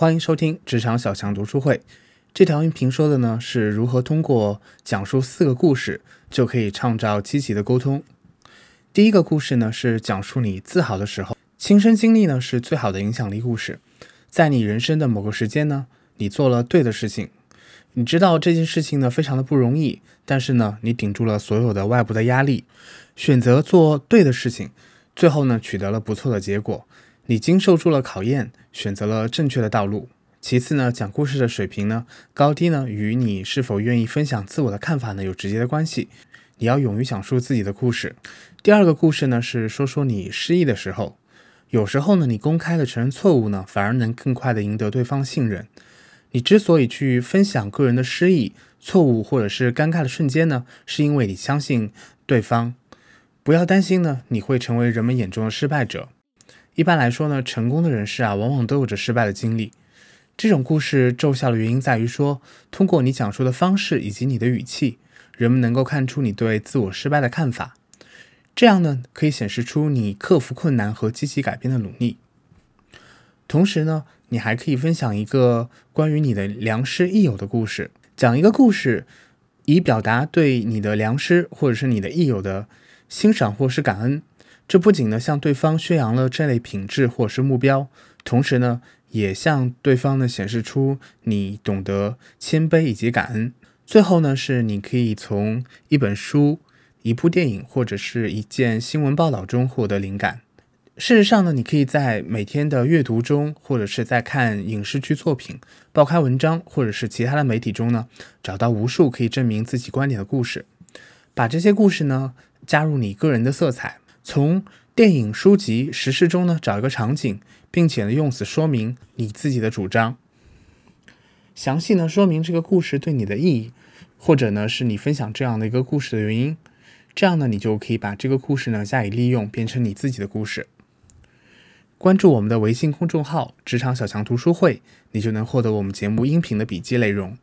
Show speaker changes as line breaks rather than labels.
欢迎收听职场小强读书会。这条音频说的呢是如何通过讲述四个故事就可以创造积极的沟通。第一个故事呢是讲述你自豪的时候，亲身经历呢是最好的影响力故事。在你人生的某个时间呢，你做了对的事情，你知道这件事情呢非常的不容易，但是呢你顶住了所有的外部的压力，选择做对的事情，最后呢取得了不错的结果。你经受住了考验，选择了正确的道路。其次呢，讲故事的水平呢高低呢与你是否愿意分享自我的看法呢有直接的关系。你要勇于讲述自己的故事。第二个故事呢是说说你失意的时候，有时候呢你公开的承认错误呢，反而能更快的赢得对方信任。你之所以去分享个人的失意、错误或者是尴尬的瞬间呢，是因为你相信对方。不要担心呢，你会成为人们眼中的失败者。一般来说呢，成功的人士啊，往往都有着失败的经历。这种故事奏效的原因在于说，通过你讲述的方式以及你的语气。人们能够看出你对自我失败的看法，这样呢可以显示出你克服困难和积极改变的努力。同时呢，你还可以分享一个关于你的良师益友的故事，讲一个故事，以表达对你的良师或者是你的益友的欣赏或是感恩。这不仅呢向对方宣扬了这类品质或是目标，同时呢也向对方呢显示出你懂得谦卑以及感恩。最后呢，是你可以从一本书、一部电影或者是一件新闻报道中获得灵感。事实上呢，你可以在每天的阅读中，或者是在看影视剧作品、报刊文章，或者是其他的媒体中呢，找到无数可以证明自己观点的故事。把这些故事呢，加入你个人的色彩，从电影、书籍、时事中呢，找一个场景，并且呢，用此说明你自己的主张。详细呢说明这个故事对你的意义，或者呢是你分享这样的一个故事的原因，这样呢你就可以把这个故事呢加以利用，变成你自己的故事。关注我们的微信公众号“职场小强读书会”，你就能获得我们节目音频的笔记内容。